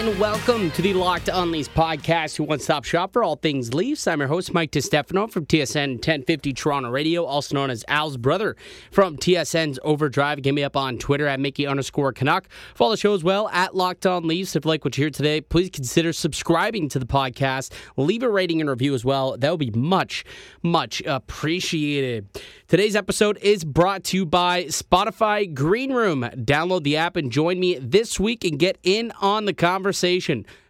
and welcome to the Locked On Leafs podcast, your one-stop shop for all things Leafs. I'm your host, Mike DiStefano from TSN 1050 Toronto Radio, also known as Al's brother from TSN's Overdrive. Get me up on Twitter at Mickey underscore Canuck. Follow the show as well at Locked On Leafs. If you like what you hear today, please consider subscribing to the podcast. Leave a rating and review as well. That would be much, much appreciated. Today's episode is brought to you by Spotify Green Room. Download the app and join me this week and get in on the conversation.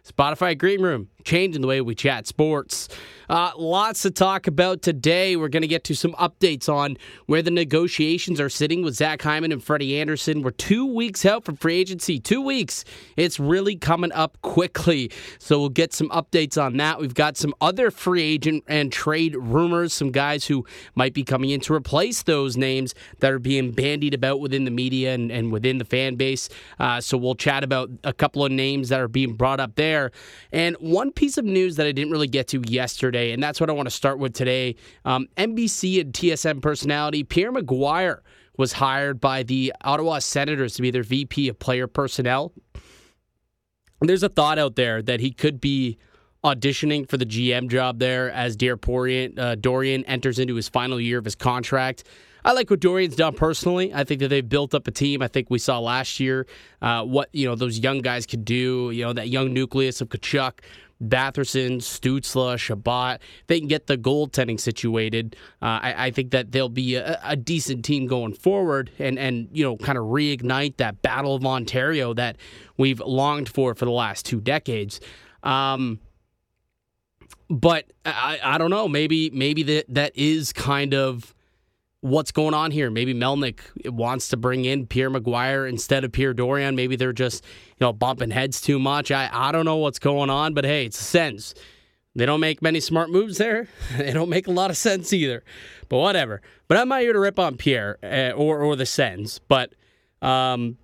Spotify Green Room, changing the way we chat sports. Uh, lots to talk about today. We're going to get to some updates on where the negotiations are sitting with Zach Hyman and Freddie Andersen. We're two weeks out from free agency. Two weeks. It's really coming up quickly. So we'll get some updates on that. We've got some other free agent and trade rumors, some guys who might be coming in to replace those names that are being bandied about within the media and, and within the fan base. Uh, so we'll chat about a couple of names that are being brought up there. And one piece of news that I didn't really get to yesterday and that's what I want to start with today. Um, NBC and TSN personality Pierre McGuire was hired by the Ottawa Senators to be their VP of player personnel. And there's a thought out there that he could be auditioning for the GM job there as Darren Porian, uh, Dorion enters into his final year of his contract. I like what Dorion's done personally. I think that they've built up a team. I think we saw last year uh, what you know those young guys could do. You know that young nucleus of Tkachuk, Batherson, Stützle, Chabot, they can get the goaltending situated. Uh, I, I, think that they'll be a, a, decent team going forward and, and you know, kind of reignite that Battle of Ontario that we've longed for for the last two decades. Um, but I, I don't know. Maybe maybe that that is kind of what's going on here. Maybe Melnyk wants to bring in Pierre McGuire instead of Pierre Dorion. Maybe they're just, you know, bumping heads too much. I, I don't know what's going on, but hey, it's a sense. They don't make many smart moves there. They don't make a lot of sense either. But whatever. But I'm not here to rip on Pierre uh, or, or the Sens. But um,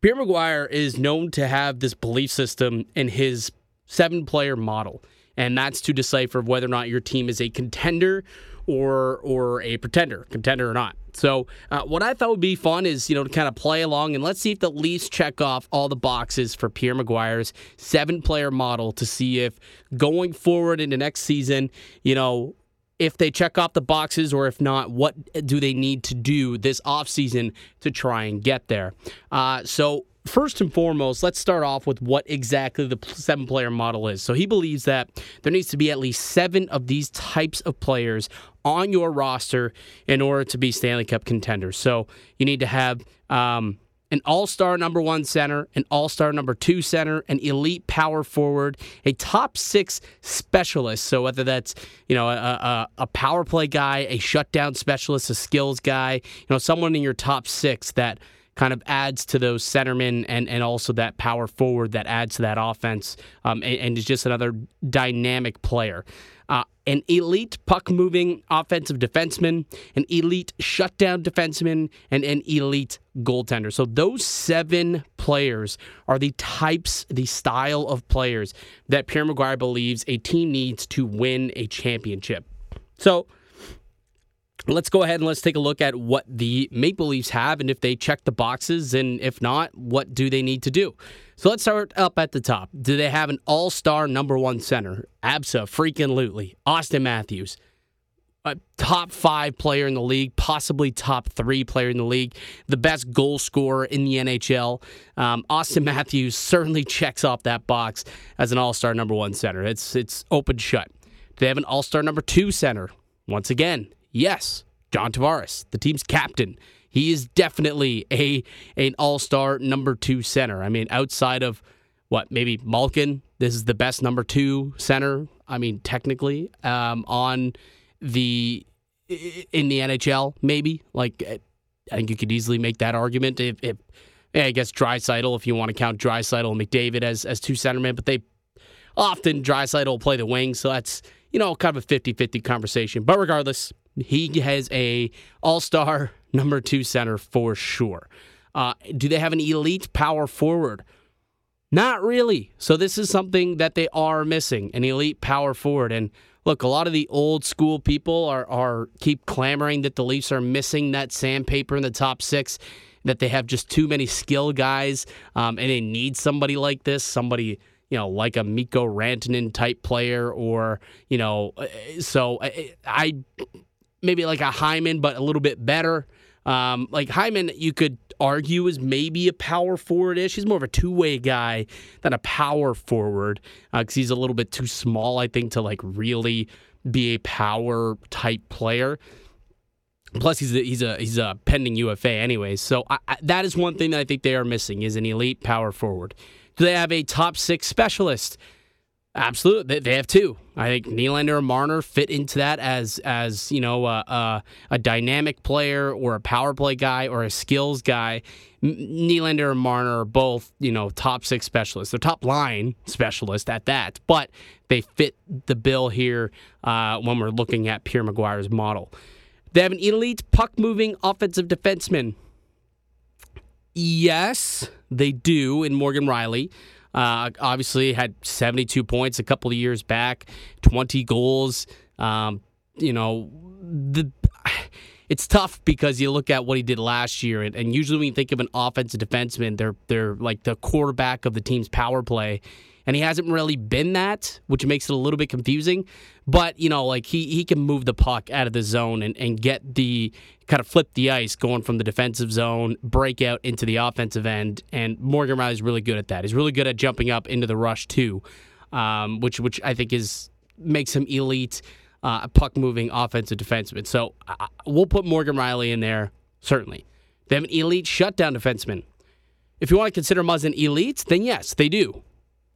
Pierre McGuire is known to have this belief system in his seven player model. And that's to decipher whether or not your team is a contender or or a pretender, contender or not. So uh, what I thought would be fun is you know to kind of play along and let's see if the Leafs check off all the boxes for Pierre McGuire's seven player model to see if going forward into next season, you know. If they check off the boxes, or if not, what do they need to do this offseason to try and get there? Uh, so, first and foremost, let's start off with what exactly the seven player model is. So he believes that there needs to be at least seven of these types of players on your roster in order to be Stanley Cup contenders. So you need to have um, an all star number one center, an all star number two center, an elite power forward, a top six specialist. So whether that's you know a, a, a, power play guy, a shutdown specialist, a skills guy, you know someone in your top six that kind of adds to those centermen and, and also that power forward that adds to that offense um, and, and is just another dynamic player uh, an elite puck moving offensive defenseman, an elite shutdown defenseman, and an elite goaltender. So those seven players are the types, the style of players that Pierre McGuire believes a team needs to win a championship. So let's go ahead and let's take a look at what the Maple Leafs have and if they check the boxes, and if not, what do they need to do? So let's start up at the top. Do they have an all star number one center? Absa, freaking lootly. Auston Matthews, a top five player in the league, possibly top three player in the league, the best goal scorer in the NHL. Um, Auston Matthews certainly checks off that box as an all star number one center. It's, it's open shut. Do they have an all star number two center? Once again, yes, John Tavares, the team's captain. He is definitely a an all star number two center. I mean, outside of what maybe Malkin, this is the best number two center. I mean, technically um, on the in the NHL, maybe like I think you could easily make that argument if, if I guess Draisaitl, if you want to count Draisaitl and McDavid as as two centermen, but they often Draisaitl will play the wing, so that's you know kind of a 50-50 conversation. But regardless, he has a all-star number two center for sure. Uh, do they have an elite power forward? Not really. So this is something that they are missing an elite power forward. And look, a lot of the old school people are, are keep clamoring that the Leafs are missing that sandpaper in the top six, that they have just too many skill guys, um, and they need somebody like this, somebody you know like a Mikko Rantanen type player, or you know, uh, so I, I maybe like a Hyman, but a little bit better. Um, like Hyman, you could argue is maybe a power forward ish. He's more of a two way guy than a power forward because uh, he's a little bit too small, I think, to like really be a power type player. Plus, he's a, he's a he's a pending UFA anyway. So I, I, that is one thing that I think they are missing is an elite power forward. Do they have a top six specialist? Absolutely, they have two. I think Nylander and Marner fit into that as as you know uh, uh, a dynamic player or a power play guy or a skills guy. Nylander and Marner are both you know top six specialists. They're top line specialists at that, but they fit the bill here uh, when we're looking at Pierre McGuire's model. They have an elite puck moving offensive defenseman. Yes, they do in Morgan Rielly. Uh, obviously, had 72 points a couple of years back, 20 goals. Um, you know, the it's tough because you look at what he did last year, and, and, usually when you think of an offensive defenseman, they're they're like the quarterback of the team's power play and he hasn't really been that, which makes it a little bit confusing. But you know, like he he can move the puck out of the zone and, and get the kind of flip the ice going from the defensive zone, break out into the offensive end. And Morgan Rielly's really good at that. He's really good at jumping up into the rush too, um, which which I think is makes him elite. Uh, puck moving offensive defenseman. So we'll put Morgan Rielly in there, certainly. They have an elite shutdown defenseman. If you want to consider Muzzin elite, then yes, they do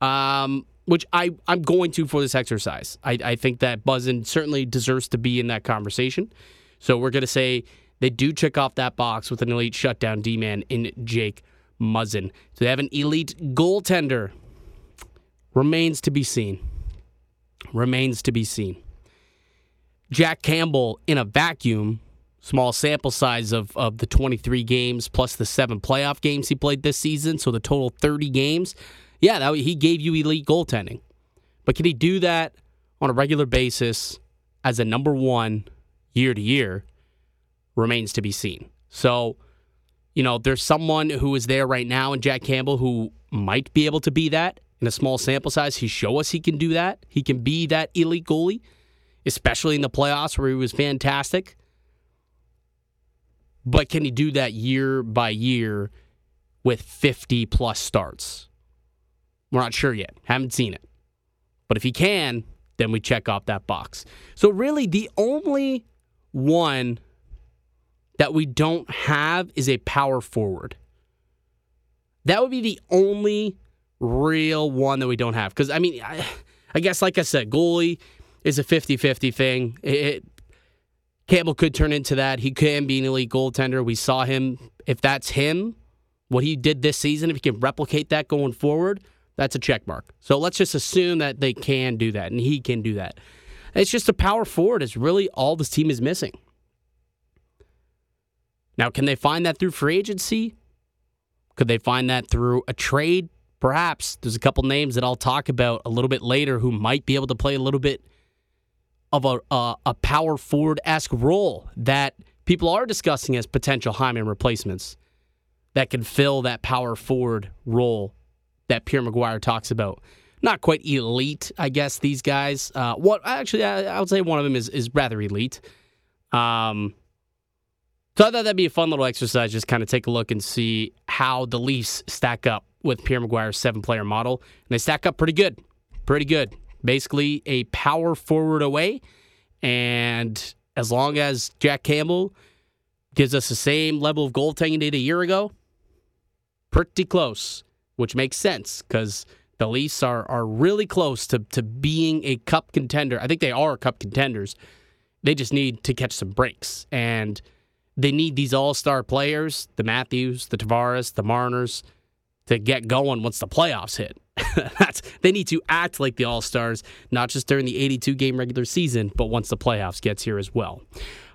um, which I, I'm going to for this exercise. I, I think that Muzzin certainly deserves to be in that conversation. So we're going to say they do check off that box with an elite shutdown D man in Jake Muzzin. So they have an elite goaltender. Remains to be seen. Remains to be seen. Jack Campbell in a vacuum, small sample size of, of the 23 games plus the seven playoff games he played this season, so the total 30 games yeah, that, he gave you elite goaltending. But can he do that on a regular basis as a number one year to year remains to be seen. So, you know, there's someone who is there right now in Jack Campbell who might be able to be that in a small sample size. He show us he can do that. He can be that elite goalie, especially in the playoffs where he was fantastic. But can he do that year by year with 50 plus starts? We're not sure yet. Haven't seen it. But if he can, then we check off that box. So, really, the only one that we don't have is a power forward. That would be the only real one that we don't have. Because, I mean, I, I, guess, like I said, goalie is a 50 50 thing. It, it, Campbell could turn into that. He can be an elite goaltender. We saw him. If that's him, what he did this season, if he can replicate that going forward, that's a check mark. So let's just assume that they can do that and he can do that. It's just a power forward is really all this team is missing. Now, can they find that through free agency? Could they find that through a trade? Perhaps. There's a couple names that I'll talk about a little bit later who might be able to play a little bit of a, a, a power forward esque role that people are discussing as potential Hyman replacements that can fill that power forward role that Pierre McGuire talks about. Not quite elite, I guess. These guys. Uh, what actually, I, I, would say one of them is is rather elite. Um, so I thought that'd be a fun little exercise. Just kind of take a look and see how the Leafs stack up with Pierre McGuire's seven player model, and they stack up pretty good, pretty good. Basically, a power forward away, and as long as Jack Campbell gives us the same level of goaltending he did a year ago, pretty close which makes sense because the Leafs are are really close to to being a cup contender. I think they are cup contenders. They just need to catch some breaks and they need these all-star players, the Matthews, the Tavares, the Marners to get going once the playoffs hit. That's they need to act like the all-stars not just during the 82 game regular season, but once the playoffs gets here as well.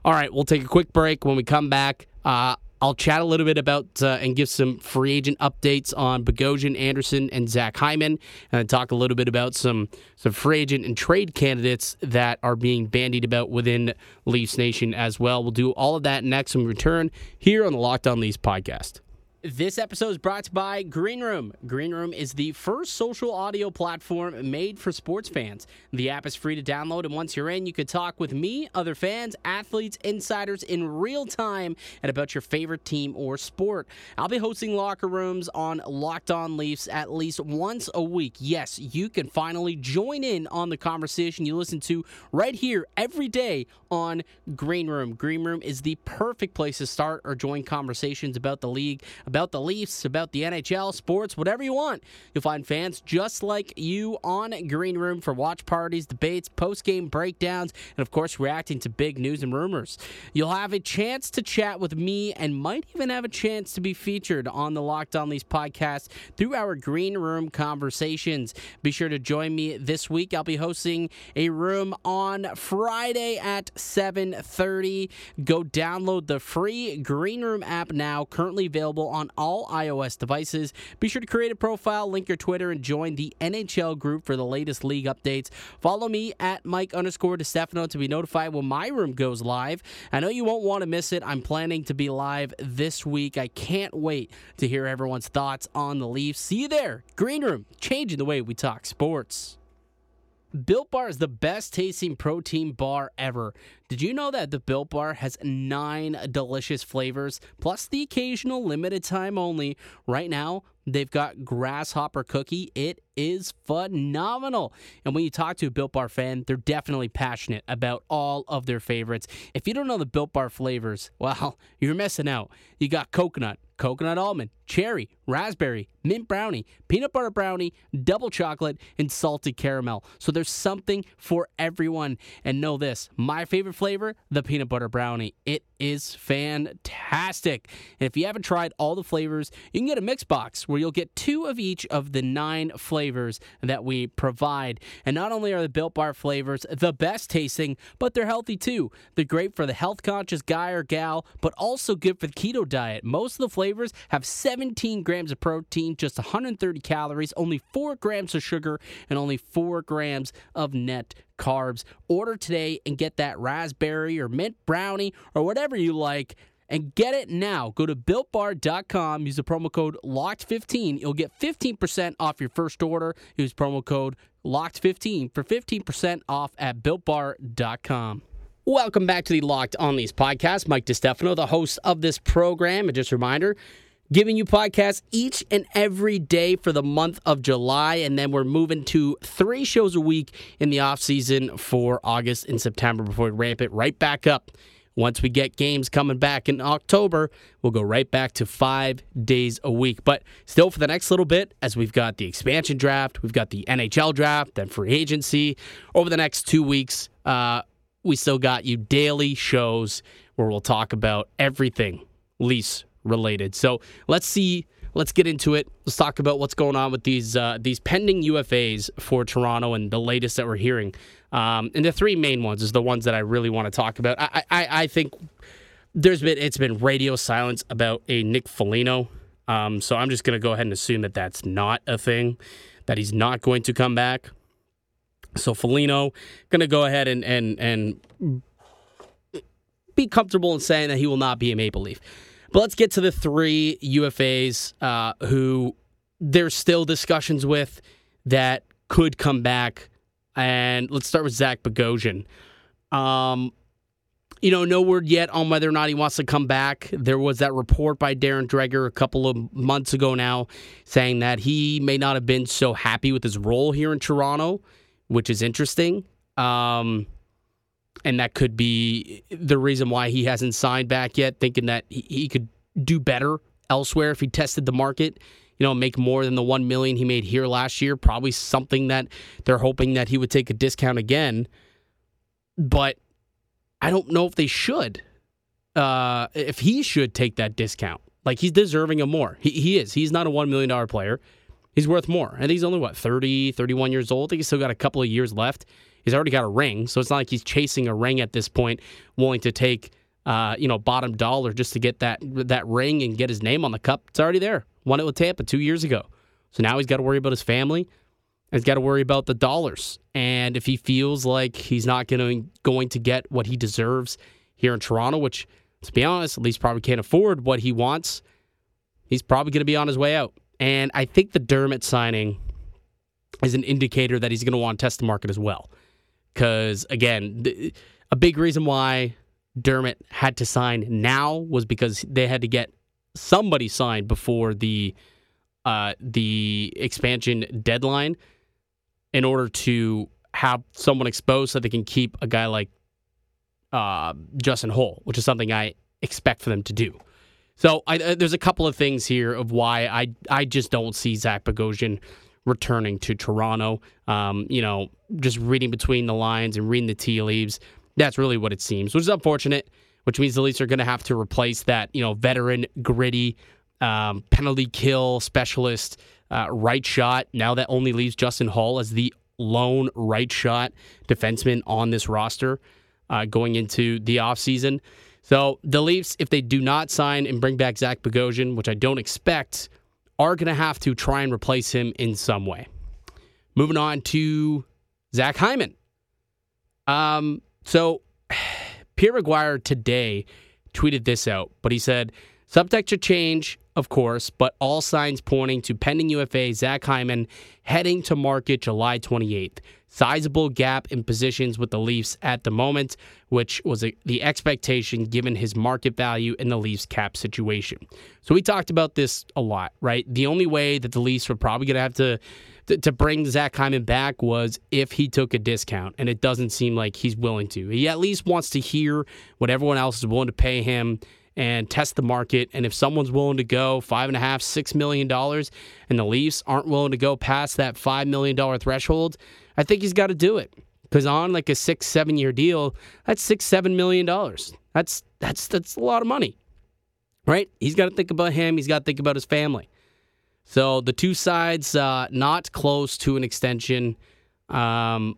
All right, we'll take a quick break when we come back. Uh, I'll chat a little bit about uh, and give some free agent updates on Bogosian, Andersen, and Zach Hyman, and talk a little bit about some some free agent and trade candidates that are being bandied about within Leafs Nation as well. We'll do all of that next when we return here on the Locked On Leafs podcast. This episode is brought to you by Green Room. Green Room is the first social audio platform made for sports fans. The app is free to download, and once you're in, you can talk with me, other fans, athletes, insiders in real time and about your favorite team or sport. I'll be hosting locker rooms on Locked On Leafs at least once a week. Yes, you can finally join in on the conversation you listen to right here every day on Green Room. Green Room is the perfect place to start or join conversations about the league about the Leafs, about the NHL, sports, whatever you want. You'll find fans just like you on Green Room for watch parties, debates, post game breakdowns, and of course, reacting to big news and rumors. You'll have a chance to chat with me and might even have a chance to be featured on the Locked On Leafs podcast through our Green Room conversations. Be sure to join me this week. I'll be hosting a room on Friday at 7:30. Go download the free Green Room app now, currently available on all iOS devices. Be sure to create a profile, link your Twitter, and join the NHL group for the latest league updates. Follow me at Mike underscore DiStefano to be notified when my room goes live. I know you won't want to miss it. I'm planning to be live this week. I can't wait to hear everyone's thoughts on the Leafs. See you there. Green Room, changing the way we talk sports. Built Bar is the best tasting protein bar ever. Did you know that the Built Bar has nine delicious flavors, plus the occasional limited time only? Right now, they've got Grasshopper Cookie. It is phenomenal. And when you talk to a Built Bar fan, they're definitely passionate about all of their favorites. If you don't know the Built Bar flavors, well, you're missing out. You got coconut, coconut almond, cherry, raspberry, mint brownie, peanut butter brownie, double chocolate, and salted caramel. So there's something for everyone. And know this my favorite flavor, the peanut butter brownie. It is fantastic. And if you haven't tried all the flavors, you can get a mix box where you'll get two of each of the nine flavors that we provide. And not only are the Built Bar flavors the best tasting, but they're healthy too. They're great for the health conscious guy or gal, but also good for the keto diet. Most of the flavors have 17 grams of protein, just 130 calories, only 4 grams of sugar, and only 4 grams of net carbs. Order today and get that raspberry or mint brownie or whatever you like and get it now. Go to builtbar.com, use the promo code LOCKED15. You'll get 15% off your first order. Use promo code LOCKED15 for 15% off at builtbar.com. Welcome back to the Locked On These podcast. Mike DiStefano, the host of this program. And just a reminder, giving you podcasts each and every day for the month of July. And then we're moving to three shows a week in the off season for August and September before we ramp it right back up. Once we get games coming back in October, we'll go right back to five days a week. But still, for the next little bit, as we've got the expansion draft, we've got the NHL draft, then free agency. Over the next two weeks, uh, we still got you daily shows where we'll talk about everything Leafs related. So let's see. Let's get into it. Let's talk about what's going on with these uh, these pending UFAs for Toronto and the latest that we're hearing. Um, and the three main ones is the ones that I really want to talk about. I, I, I think there's been it's been radio silence about a Nick Foligno. Um, so I'm just going to go ahead and assume that that's not a thing, that he's not going to come back. So Foligno going to go ahead and and and be comfortable in saying that he will not be a Maple Leaf. But let's get to the three UFAs uh, who there's still discussions with that could come back. And let's start with Zach Bogosian. Um, you know, no word yet on whether or not he wants to come back. There was that report by Darren Dreger a couple of months ago now saying that he may not have been so happy with his role here in Toronto, which is interesting. Um, and that could be the reason why he hasn't signed back yet, thinking that he could do better elsewhere if he tested the market. You know, make more than the one million he made here last year. Probably something that they're hoping that he would take a discount again. But I don't know if they should. Uh, if he should take that discount, like he's deserving of more. He, he is. He's not a one million dollar player. He's worth more. And he's only what 30, 31 years old. I think he's still got a couple of years left. He's already got a ring, so it's not like he's chasing a ring at this point, willing to take uh, you know, bottom dollar just to get that that ring and get his name on the cup. It's already there. Won it with Tampa two years ago. So now he's got to worry about his family. He's got to worry about the dollars. And if he feels like he's not going going to get what he deserves here in Toronto, which to be honest, at least probably can't afford what he wants, he's probably going to be on his way out. And I think the Dermott signing is an indicator that he's going to want to test the market as well. Because again, a big reason why Dermott had to sign now was because they had to get somebody signed before the uh, the expansion deadline in order to have someone exposed so they can keep a guy like uh, Justin Holl, which is something I expect for them to do. So I, uh, there's a couple of things here of why I I just don't see Zach Bogosian returning to Toronto. Um, you know, just reading between the lines and reading the tea leaves, that's really what it seems, which is unfortunate. Which means the Leafs are going to have to replace that you know veteran, gritty, um, penalty kill specialist uh, right shot. Now that only leaves Justin Holl as the lone right shot defenseman on this roster uh, going into the offseason. So the Leafs, if they do not sign and bring back Zach Bogosian, which I don't expect, are going to have to try and replace him in some way. Moving on to Zach Hyman. Um, so Pierre McGuire today tweeted this out, but he said, Subject to change, of course, but all signs pointing to pending UFA Zach Hyman heading to market July 28th. Sizable gap in positions with the Leafs at the moment, which was a, the expectation given his market value in the Leafs cap situation. So we talked about this a lot, right? The only way that the Leafs were probably going to have to to bring Zach Hyman back was if he took a discount, and it doesn't seem like he's willing to. He at least wants to hear what everyone else is willing to pay him and test the market. And if someone's willing to go five and a half, six million dollars, and the Leafs aren't willing to go past that five million dollar threshold, I think he's got to do it. Because on like a six, seven year deal, that's six, seven million dollars. That's that's that's a lot of money. Right? He's got to think about him, he's got to think about his family. So the two sides uh, not close to an extension. Um,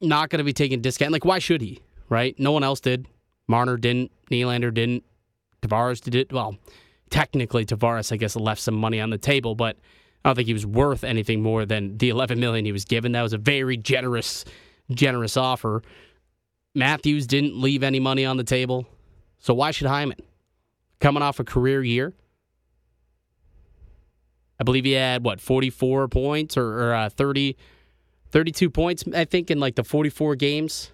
not going to be taking discount. Like, why should he? Right? No one else did. Marner didn't. Nylander didn't. Tavares did it. Well, technically, Tavares, I guess, left some money on the table, but I don't think he was worth anything more than the 11 million he was given. That was a very generous, generous offer. Matthews didn't leave any money on the table. So why should Hyman? Coming off a career year. I believe he had, what, 44 points or, or uh, 30, 32 points, I think, in like the 44 games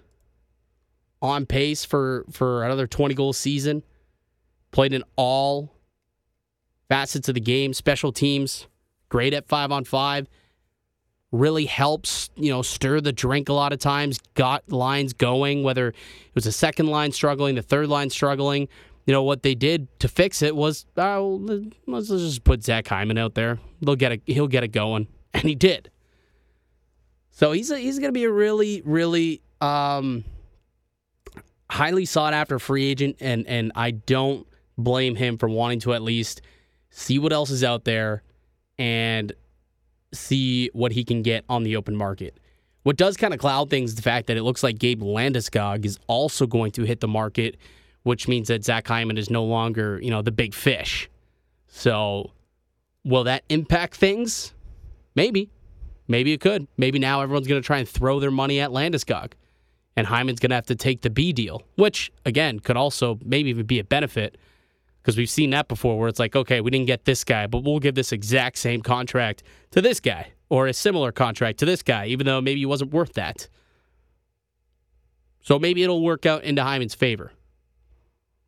on pace for for another 20 goal season. Played in all facets of the game, special teams, great at 5 on 5. Really helps, you know, stir the drink a lot of times, got lines going, whether it was the second line struggling, the third line struggling. You know, what they did to fix it was, oh, let's just put Zach Hyman out there. They'll get it, he'll get it going. And he did. So he's a, he's going to be a really, really um, highly sought after free agent, and and I don't blame him for wanting to at least see what else is out there and see what he can get on the open market. What does kind of cloud things is the fact that it looks like Gabe Landeskog is also going to hit the market, which means that Zach Hyman is no longer, you know, the big fish. So, will that impact things? Maybe. Maybe it could. Maybe now everyone's going to try and throw their money at Landeskog and Hyman's going to have to take the B deal, which again could also maybe even be a benefit because we've seen that before where it's like, okay, we didn't get this guy, but we'll give this exact same contract to this guy or a similar contract to this guy, even though maybe he wasn't worth that. So maybe it'll work out into Hyman's favor.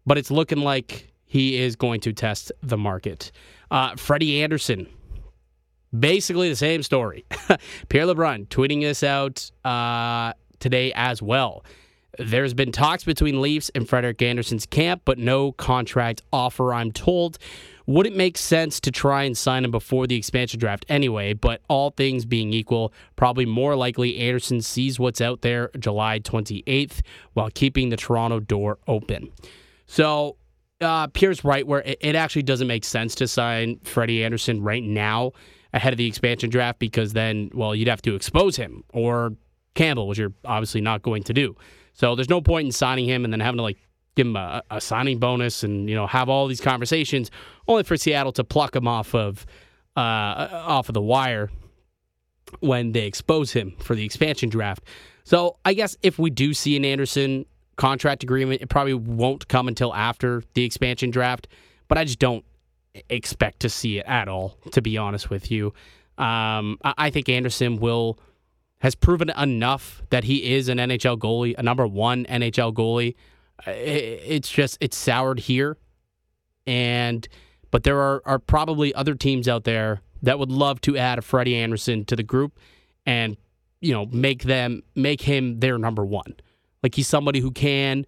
But it's looking like he is going to test the market. Uh, Freddie Andersen, basically the same story. Pierre LeBrun tweeting this out. Uh, today as well. There's been talks between Leafs and Frederik Andersen's camp, but no contract offer, I'm told. Would it make sense to try and sign him before the expansion draft anyway? But all things being equal, probably more likely Andersen sees what's out there July 28th while keeping the Toronto door open. So uh, Pierre's right where it, it actually doesn't make sense to sign Freddie Andersen right now ahead of the expansion draft because then, well, you'd have to expose him or Campbell, which you're obviously not going to do. So there's no point in signing him and then having to like give him a, a signing bonus and you know have all these conversations only for Seattle to pluck him off of uh, off of the wire when they expose him for the expansion draft. So I guess if we do see an Andersen contract agreement, it probably won't come until after the expansion draft. But I just don't expect to see it at all, to be honest with you. Um, I think Andersen will has proven enough that he is an NHL goalie, a number one NHL goalie. It's just it's soured here, and but there are, are probably other teams out there that would love to add a Freddie Andersen to the group and you know make them make him their number one. Like he's somebody who can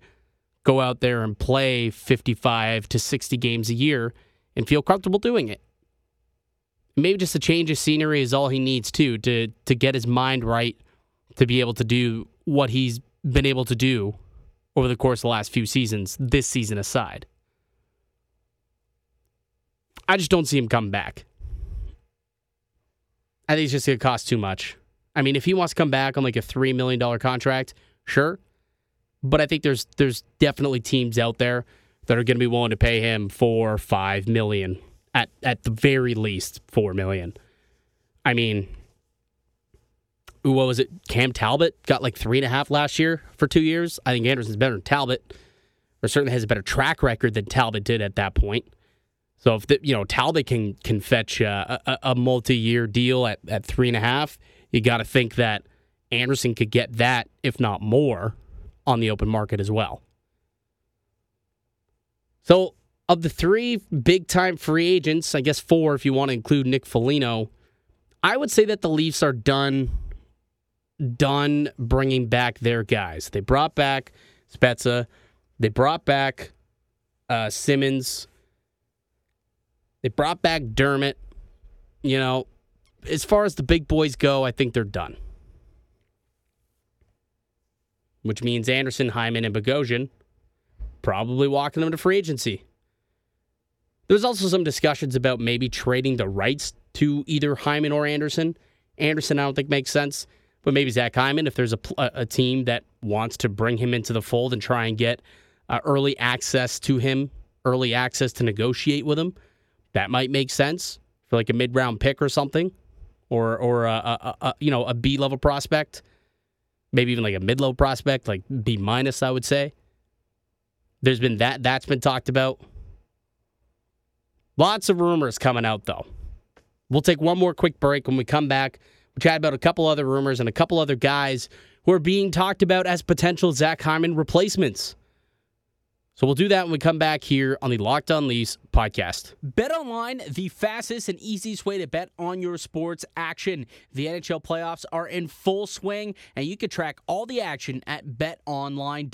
go out there and play 55 to 60 games a year and feel comfortable doing it. Maybe just a change of scenery is all he needs too to to get his mind right to be able to do what he's been able to do over the course of the last few seasons, this season aside. I just don't see him coming back. I think it's just going to cost too much. I mean, if he wants to come back on like a $3 million contract, sure. But I think there's there's definitely teams out there that are going to be willing to pay him four, five million at at the very least four million. I mean, what was it? Cam Talbot got like three and a half last year for two years. I think Andersen's better than Talbot, or certainly has a better track record than Talbot did at that point. So if the, you know Talbot can can fetch a, a, a multi year deal at at three and a half, you got to think that Andersen could get that, if not more, on the open market as well. So, of the three big time free agents, I guess four if you want to include Nick Foligno, I would say that the Leafs are done done bringing back their guys. They brought back Spezza, they brought back uh, Simmonds, they brought back Dermott. You know, as far as the big boys go, I think they're done. Which means Andersen, Hyman, and Bogosian probably walking them to free agency. There's also some discussions about maybe trading the rights to either Hyman or Andersen. Andersen, I don't think makes sense, but maybe Zach Hyman, if there's a, a team that wants to bring him into the fold and try and get uh, early access to him, early access to negotiate with him, that might make sense for like a mid round pick or something, or or a, a, a you know a B level prospect, maybe even like a mid low prospect, like B minus, I would say. There's been that that's been talked about. Lots of rumors coming out though. We'll take one more quick break when we come back. We'll chat about a couple other rumors and a couple other guys who are being talked about as potential Zach Hyman replacements. So we'll do that when we come back here on the Locked On Leafs podcast. Bet online, the fastest and easiest way to bet on your sports action. The NHL playoffs are in full swing, and you can track all the action at betonline.ag.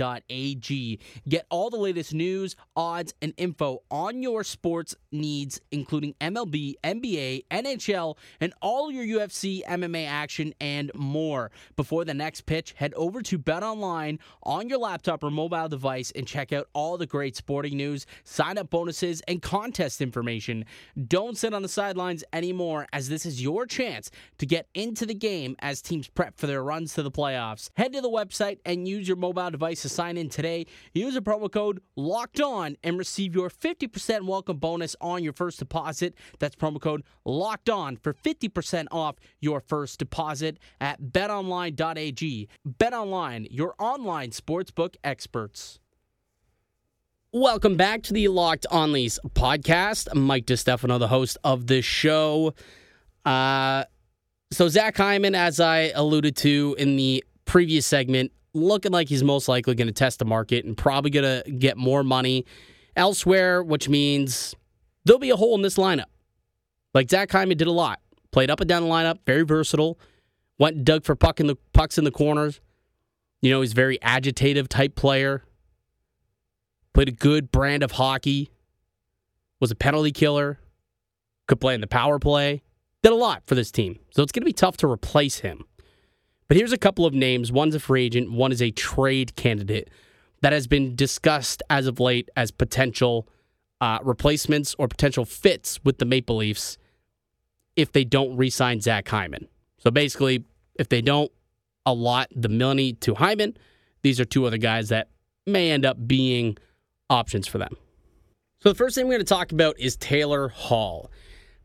Get all the latest news, odds, and info on your sports needs, including MLB, NBA, NHL, and all your UFC, MMA action, and more. Before the next pitch, head over to BetOnline on your laptop or mobile device and check out all the great sporting news, sign up bonuses, and contest information. Don't sit on the sidelines anymore, as this is your chance to get into the game as teams prep for their runs to the playoffs. Head to the website and use your mobile device to sign in today. Use a promo code LOCKED ON and receive your 50% welcome bonus on your first deposit. That's promo code LOCKED ON for 50% off your first deposit at betonline.ag. BetOnline, your online sportsbook experts. Welcome back to the Locked On Leafs podcast. Mike DiStefano, the host of the show. Uh, so Zach Hyman, as I alluded to in the previous segment, looking like he's most likely going to test the market and probably going to get more money elsewhere, which means there'll be a hole in this lineup. Like Zach Hyman did a lot, played up and down the lineup, very versatile. Went dug for puck in the pucks in the corners. You know, he's very agitative type player played a good brand of hockey, was a penalty killer, could play in the power play, did a lot for this team. So it's going to be tough to replace him. But here's a couple of names. One's a free agent, one is a trade candidate that has been discussed as of late as potential uh, replacements or potential fits with the Maple Leafs if they don't re sign Zach Hyman. So basically, if they don't allot the money to Hyman, these are two other guys that may end up being options for them. So the first thing we're going to talk about is Taylor Hall,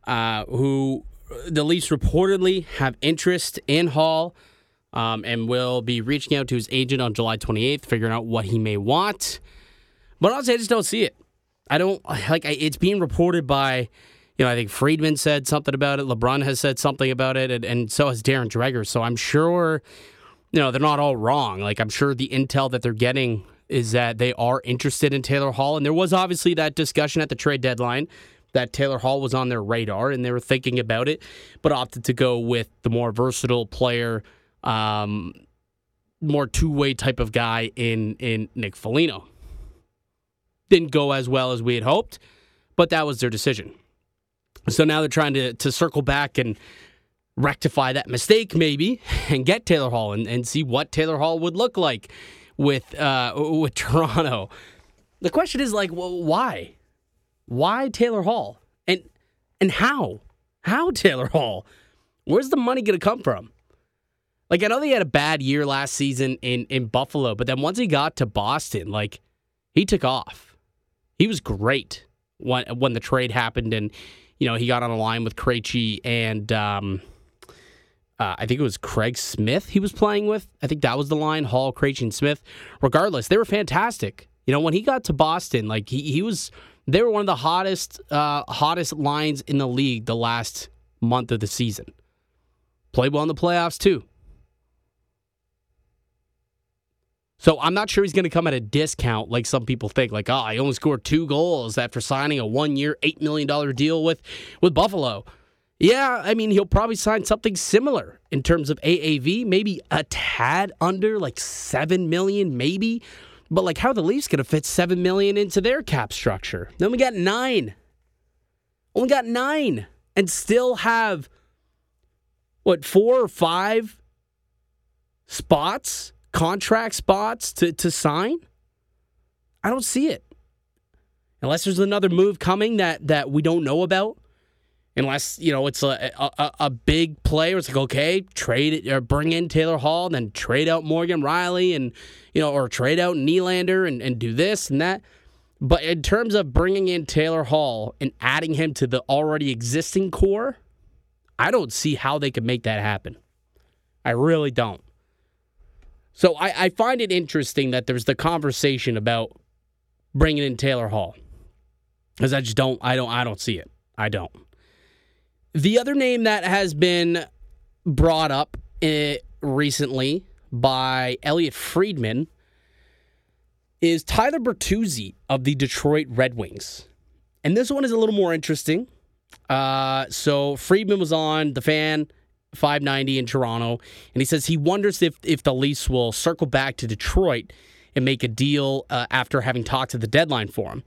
uh, who the Leafs reportedly have interest in Hall um, and will be reaching out to his agent on July 28th, figuring out what he may want. But honestly, I just don't see it. I don't like it's being reported by, you know, I think Friedman said something about it. LeBrun has said something about it, and, and so has Darren Dreger. So I'm sure, you know, they're not all wrong. Like I'm sure the intel that they're getting is that they are interested in Taylor Hall, and there was obviously that discussion at the trade deadline that Taylor Hall was on their radar and they were thinking about it, but opted to go with the more versatile player um, more two way type of guy in in Nick Foligno. Didn't go as well as we had hoped, but that was their decision. So now they're trying to to circle back and rectify that mistake maybe and get Taylor Hall and, and see what Taylor Hall would look like with uh, with Toronto. The question is like, why? Why Taylor Hall? And and how? How Taylor Hall? Where's the money going to come from? Like I know they had a bad year last season in in Buffalo, but then once he got to Boston, like he took off. He was great when when the trade happened, and you know he got on a line with Krejci and um, uh, I think it was Craig Smith he was playing with. I think that was the line Hall, Krejci, and Smith. Regardless, they were fantastic. You know when he got to Boston, like he he was they were one of the hottest uh, hottest lines in the league the last month of the season. Played well in the playoffs too. So I'm not sure he's going to come at a discount like some people think. Like, oh, he only scored two goals after signing a one-year, eight million dollar deal with with Buffalo. Yeah, I mean he'll probably sign something similar in terms of AAV, maybe a tad under, like seven million, maybe. But like, how the Leafs to fit seven million into their cap structure? Then we got nine. Only got nine, and still have what four or five spots contract spots to, to sign? I don't see it. Unless there's another move coming that, that we don't know about. Unless, you know, it's a, a, a big play it's like, okay, trade it or bring in Taylor Hall, and then trade out Morgan Rielly and, you know, or trade out Nylander and, and do this and that. But in terms of bringing in Taylor Hall and adding him to the already existing core, I don't see how they could make that happen. I really don't. So I, I find it interesting that there's the conversation about bringing in Taylor Hall because I just don't I don't I don't see it. I don't. The other name that has been brought up uh, recently by Elliot Friedman is Tyler Bertuzzi of the Detroit Red Wings. And this one is a little more interesting. Uh, so Friedman was on the fan 590 in Toronto, and he says he wonders if if the Leafs will circle back to Detroit and make a deal uh, after having talked to the deadline for him.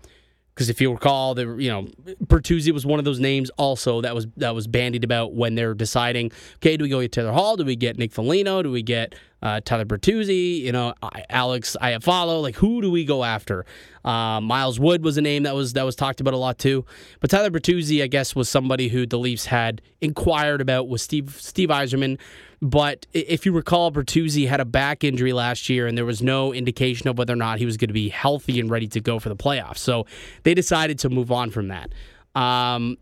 Because if you recall, the you know Bertuzzi was one of those names also that was that was bandied about when they're deciding, okay, do we go get Taylor Hall? Do we get Nick Foligno? Do we get uh, Tyler Bertuzzi? You know, Alex Iafallo? Like who do we go after? Uh, Miles Wood was a name that was that was talked about a lot too. But Tyler Bertuzzi, I guess, was somebody who the Leafs had inquired about with Steve Steve Yzerman but if you recall, Bertuzzi had a back injury last year, and there was no indication of whether or not he was going to be healthy and ready to go for the playoffs. So they decided to move on from that. Um,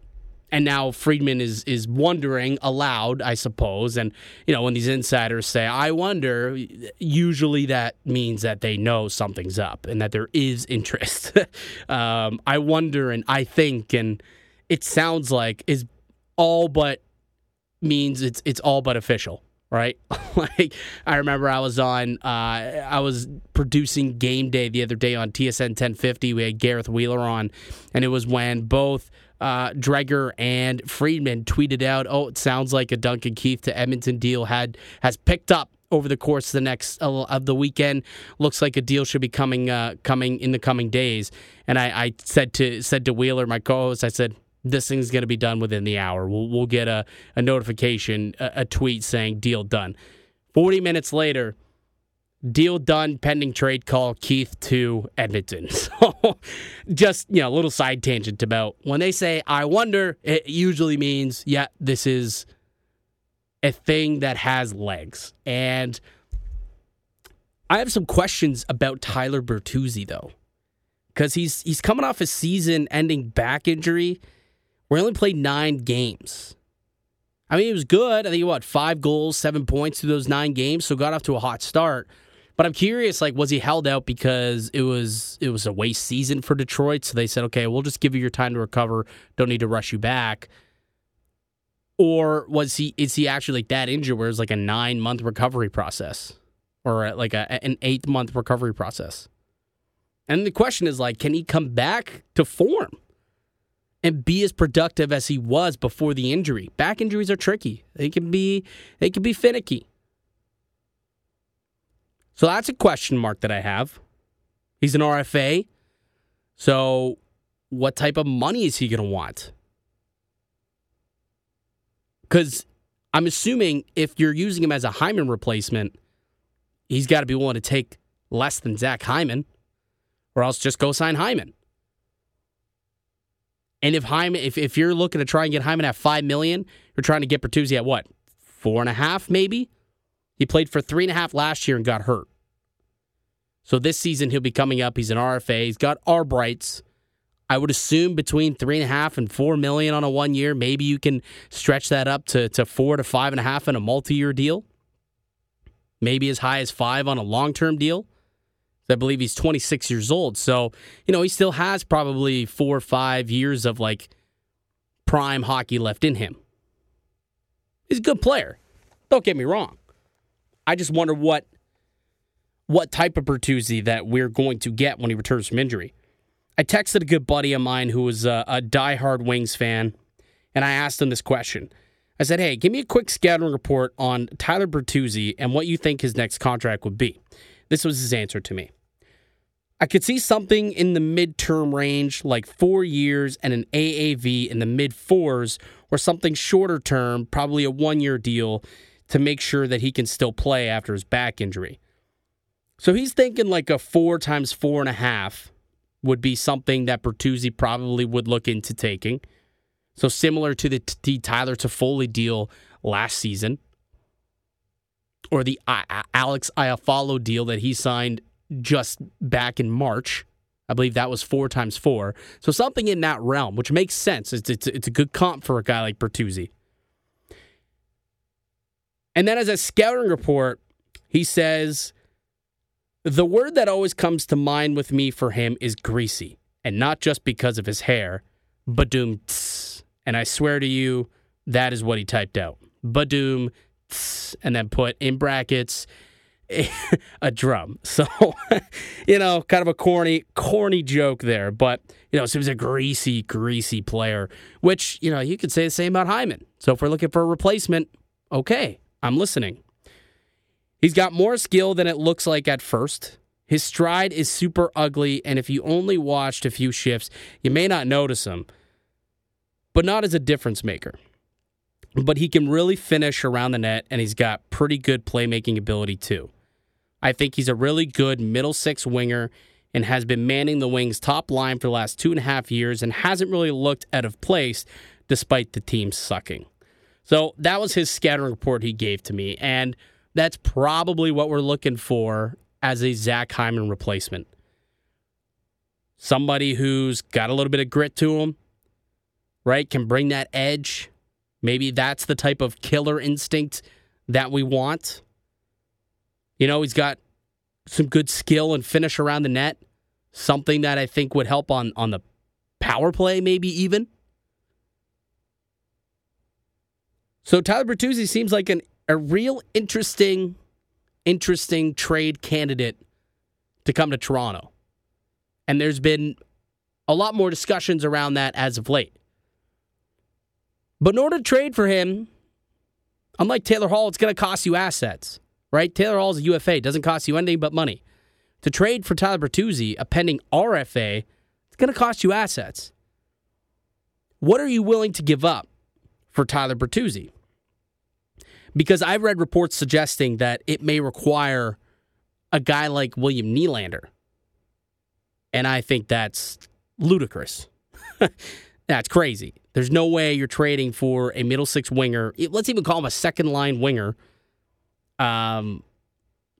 and now Friedman is is wondering aloud, I suppose. And you know, when these insiders say, "I wonder," usually that means that they know something's up and that there is interest. um, I wonder, and I think, and it sounds like is all but means it's it's all but official right? like I remember I was on uh, I was producing game day the other day on TSN 1050. We had Gareth Wheeler on, and it was when both uh, Dreger and Friedman tweeted out, "Oh, it sounds like a Duncan Keith to Edmonton deal had has picked up." Over the course of the next uh, of the weekend, looks like a deal should be coming uh, coming in the coming days. And I, I said to said to Wheeler, my co-host, I said, this thing's going to be done within the hour. We'll, we'll get a, a notification, a, a, tweet saying deal done. 40 minutes later, deal done, pending trade call, Keith to Edmonton. So just, you know, a little side tangent about when they say, I wonder, it usually means, yeah, this is a thing that has legs. And I have some questions about Tyler Bertuzzi though, because he's he's coming off a season-ending back injury. We only played nine games. I mean, it was good. I think he what five goals, seven points through those nine games, so got off to a hot start. But I'm curious, like, was he held out because it was it was a waste season for Detroit? So they said, okay, we'll just give you your time to recover. Don't need to rush you back. Or was he is he actually like that injured where it's like a nine month recovery process? Or uh, like a, an eight month recovery process? And the question is like, can he come back to form? and be as productive as he was before the injury. Back injuries are tricky. They can be they can be finicky. So that's a question mark that I have. He's an RFA. So what type of money is he going to want? Cuz I'm assuming if you're using him as a Hyman replacement, he's got to be willing to take less than Zach Hyman or else just go sign Hyman. And if Hyman, if, if you're looking to try and get Hyman at five million, you're trying to get Bertuzzi at what? Four and a half, maybe? He played for three and a half last year and got hurt. So this season he'll be coming up. He's an RFA. He's got arb rights. I would assume between three and a half and four million on a one year. Maybe you can stretch that up to, to four to five and a half in a multi year deal. Maybe as high as five on a long term deal. I believe he's 26 years old. So, you know, he still has probably four or five years of like prime hockey left in him. He's a good player. Don't get me wrong. I just wonder what what type of Bertuzzi that we're going to get when he returns from injury. I texted a good buddy of mine who was a, a diehard Wings fan, and I asked him this question. I said, "Hey, give me a quick scouting report on Tyler Bertuzzi and what you think his next contract would be." This was his answer to me. I could see something in the midterm range, like four years and an AAV in the mid fours, or something shorter term, probably a one year deal to make sure that he can still play after his back injury. So he's thinking like a four times four and a half would be something that Bertuzzi probably would look into taking. So similar to the T. Tyler Toffoli deal last season, or the uh, uh, Alex Iafallo deal that he signed just back in March. I believe that was four times four. So something in that realm, which makes sense. It's, it's, it's a good comp for a guy like Bertuzzi. And then as a scouting report, he says, the word that always comes to mind with me for him is greasy. And not just because of his hair. Badoom tss. And I swear to you, that is what he typed out. Badoom tss. And then put in brackets a drum. So, you know, kind of a corny, corny joke there. But, you know, so he was a greasy, greasy player, which, you know, you could say the same about Hyman. So if we're looking for a replacement, okay, I'm listening. He's got more skill than it looks like at first. His stride is super ugly, and if you only watched a few shifts, you may not notice him, but not as a difference maker but he can really finish around the net and he's got pretty good playmaking ability too. I think he's a really good middle six winger and has been manning the Wings' top line for the last two and a half years and hasn't really looked out of place despite the team sucking. So that was his scattering report he gave to me, and that's probably what we're looking for as a Zach Hyman replacement. Somebody who's got a little bit of grit to him, right? Can bring that edge. Maybe that's the type of killer instinct that we want. You know, he's got some good skill and finish around the net. Something that I think would help on on the power play, maybe even. So Tyler Bertuzzi seems like an a real interesting, interesting trade candidate to come to Toronto. And there's been a lot more discussions around that as of late. But in order to trade for him, unlike Taylor Hall, it's going to cost you assets right? Taylor Hall's a UFA, doesn't cost you anything but money. To trade for Tyler Bertuzzi, a pending RFA, it's going to cost you assets. What are you willing to give up for Tyler Bertuzzi? Because I've read reports suggesting that it may require a guy like William Nylander. And I think that's ludicrous. that's crazy. There's no way you're trading for a middle six winger. Let's even call him a second line winger um,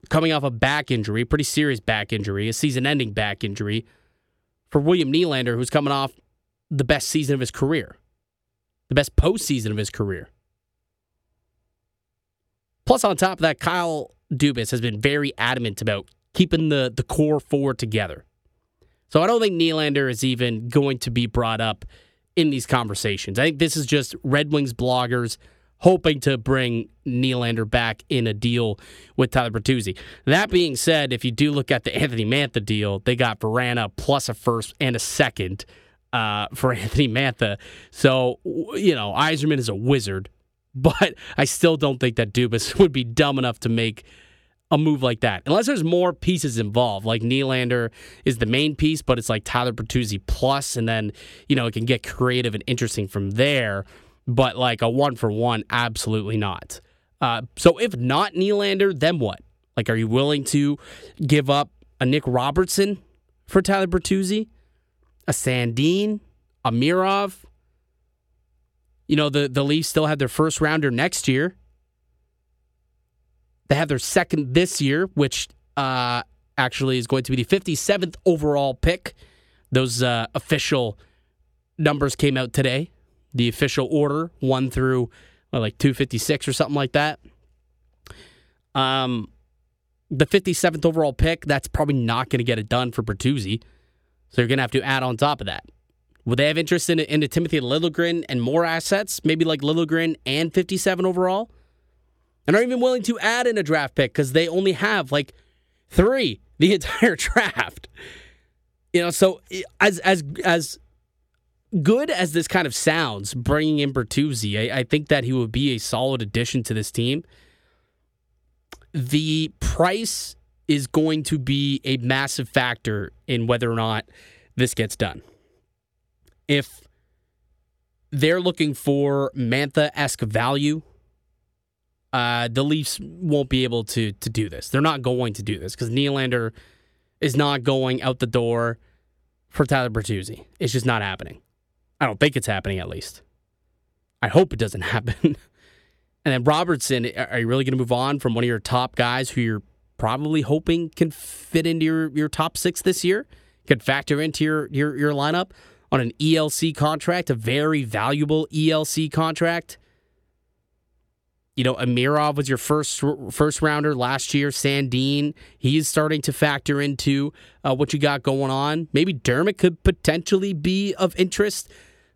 coming off a back injury, pretty serious back injury, a season ending back injury for William Nylander, who's coming off the best season of his career, the best postseason of his career. Plus, on top of that, Kyle Dubas has been very adamant about keeping the, the core four together. So I don't think Nylander is even going to be brought up in these conversations. I think this is just Red Wings bloggers hoping to bring Nylander back in a deal with Tyler Bertuzzi. That being said, if you do look at the Anthony Mantha deal, they got Vrana plus a first and a second uh, for Anthony Mantha. So, you know, Yzerman is a wizard, but I still don't think that Dubas would be dumb enough to make a move like that. Unless there's more pieces involved, like Nylander is the main piece, but it's like Tyler Bertuzzi plus, and then, you know, it can get creative and interesting from there but like a one for one, absolutely not. Uh, so if not Nylander, then what? Like, are you willing to give up a Nick Robertson for Tyler Bertuzzi, a Sandin, a Mirov? You know, the, the Leafs still have their first rounder next year. They have their second this year, which uh, actually is going to be the 57th overall pick. Those uh, official numbers came out today the official order, one through well, like 256 or something like that. Um, the 57th overall pick, that's probably not going to get it done for Bertuzzi. So you're going to have to add on top of that. Would they have interest in, in Timothy Liljegren and more assets? Maybe like Liljegren and 57 overall? And are even willing to add in a draft pick because they only have like three the entire draft. You know, so as as as good as this kind of sounds, bringing in Bertuzzi, I, I think that he would be a solid addition to this team. The price is going to be a massive factor in whether or not this gets done. If they're looking for Mantha esque value, uh, the Leafs won't be able to to do this. They're not going to do this because Nylander is not going out the door for Tyler Bertuzzi. It's just not happening. I don't think it's happening, at least. I hope it doesn't happen. and then Robertson, are you really going to move on from one of your top guys who you're probably hoping can fit into your, your top six this year? Could factor into your, your, your lineup on an ELC contract, a very valuable ELC contract? You know, Amirov was your first first rounder last year. Sandin, he's starting to factor into uh, what you got going on. Maybe Dermott could potentially be of interest.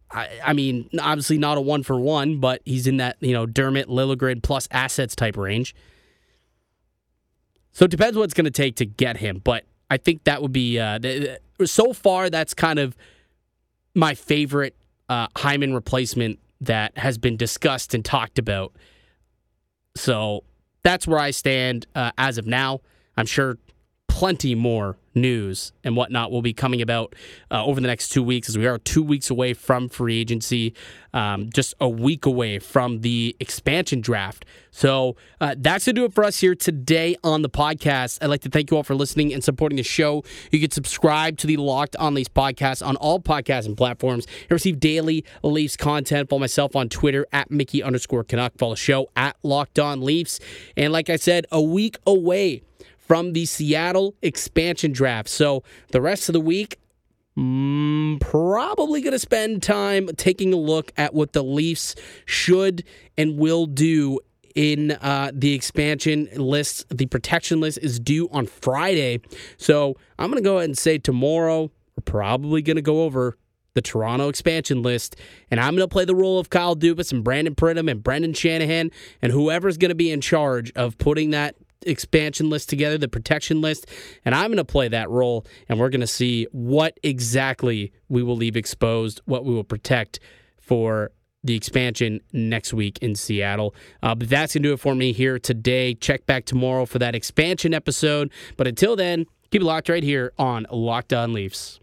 I, I, mean, obviously not a one for one, but he's in that you know Dermott Liljegren plus assets type range. So it depends what it's going to take to get him, but I think that would be uh, so far. That's kind of my favorite uh, Hyman replacement that has been discussed and talked about. So that's where I stand uh, as of now. I'm sure plenty more news and whatnot will be coming about uh, over the next two weeks as we are two weeks away from free agency, um, just a week away from the expansion draft. So uh, that's to do it for us here today on the podcast. I'd like to thank you all for listening and supporting the show. You can subscribe to the Locked On Leafs podcast on all podcasting platforms and receive daily Leafs content. Follow myself on Twitter at Mickey underscore Canuck. Follow the show at Locked On Leafs. And like I said, a week away from the Seattle expansion draft. So the rest of the week, mm, probably going to spend time taking a look at what the Leafs should and will do in uh, the expansion list. The protection list is due on Friday. So I'm going to go ahead and say tomorrow, we're probably going to go over the Toronto expansion list, and I'm going to play the role of Kyle Dubas and Brandon Pridham and Brendan Shanahan and whoever's going to be in charge of putting that expansion list together, the protection list, and I'm going to play that role, and we're going to see what exactly we will leave exposed, what we will protect for the expansion next week in Seattle. Uh, but that's going to do it for me here today. Check back tomorrow for that expansion episode. But until then, keep it locked right here on Locked On Leafs.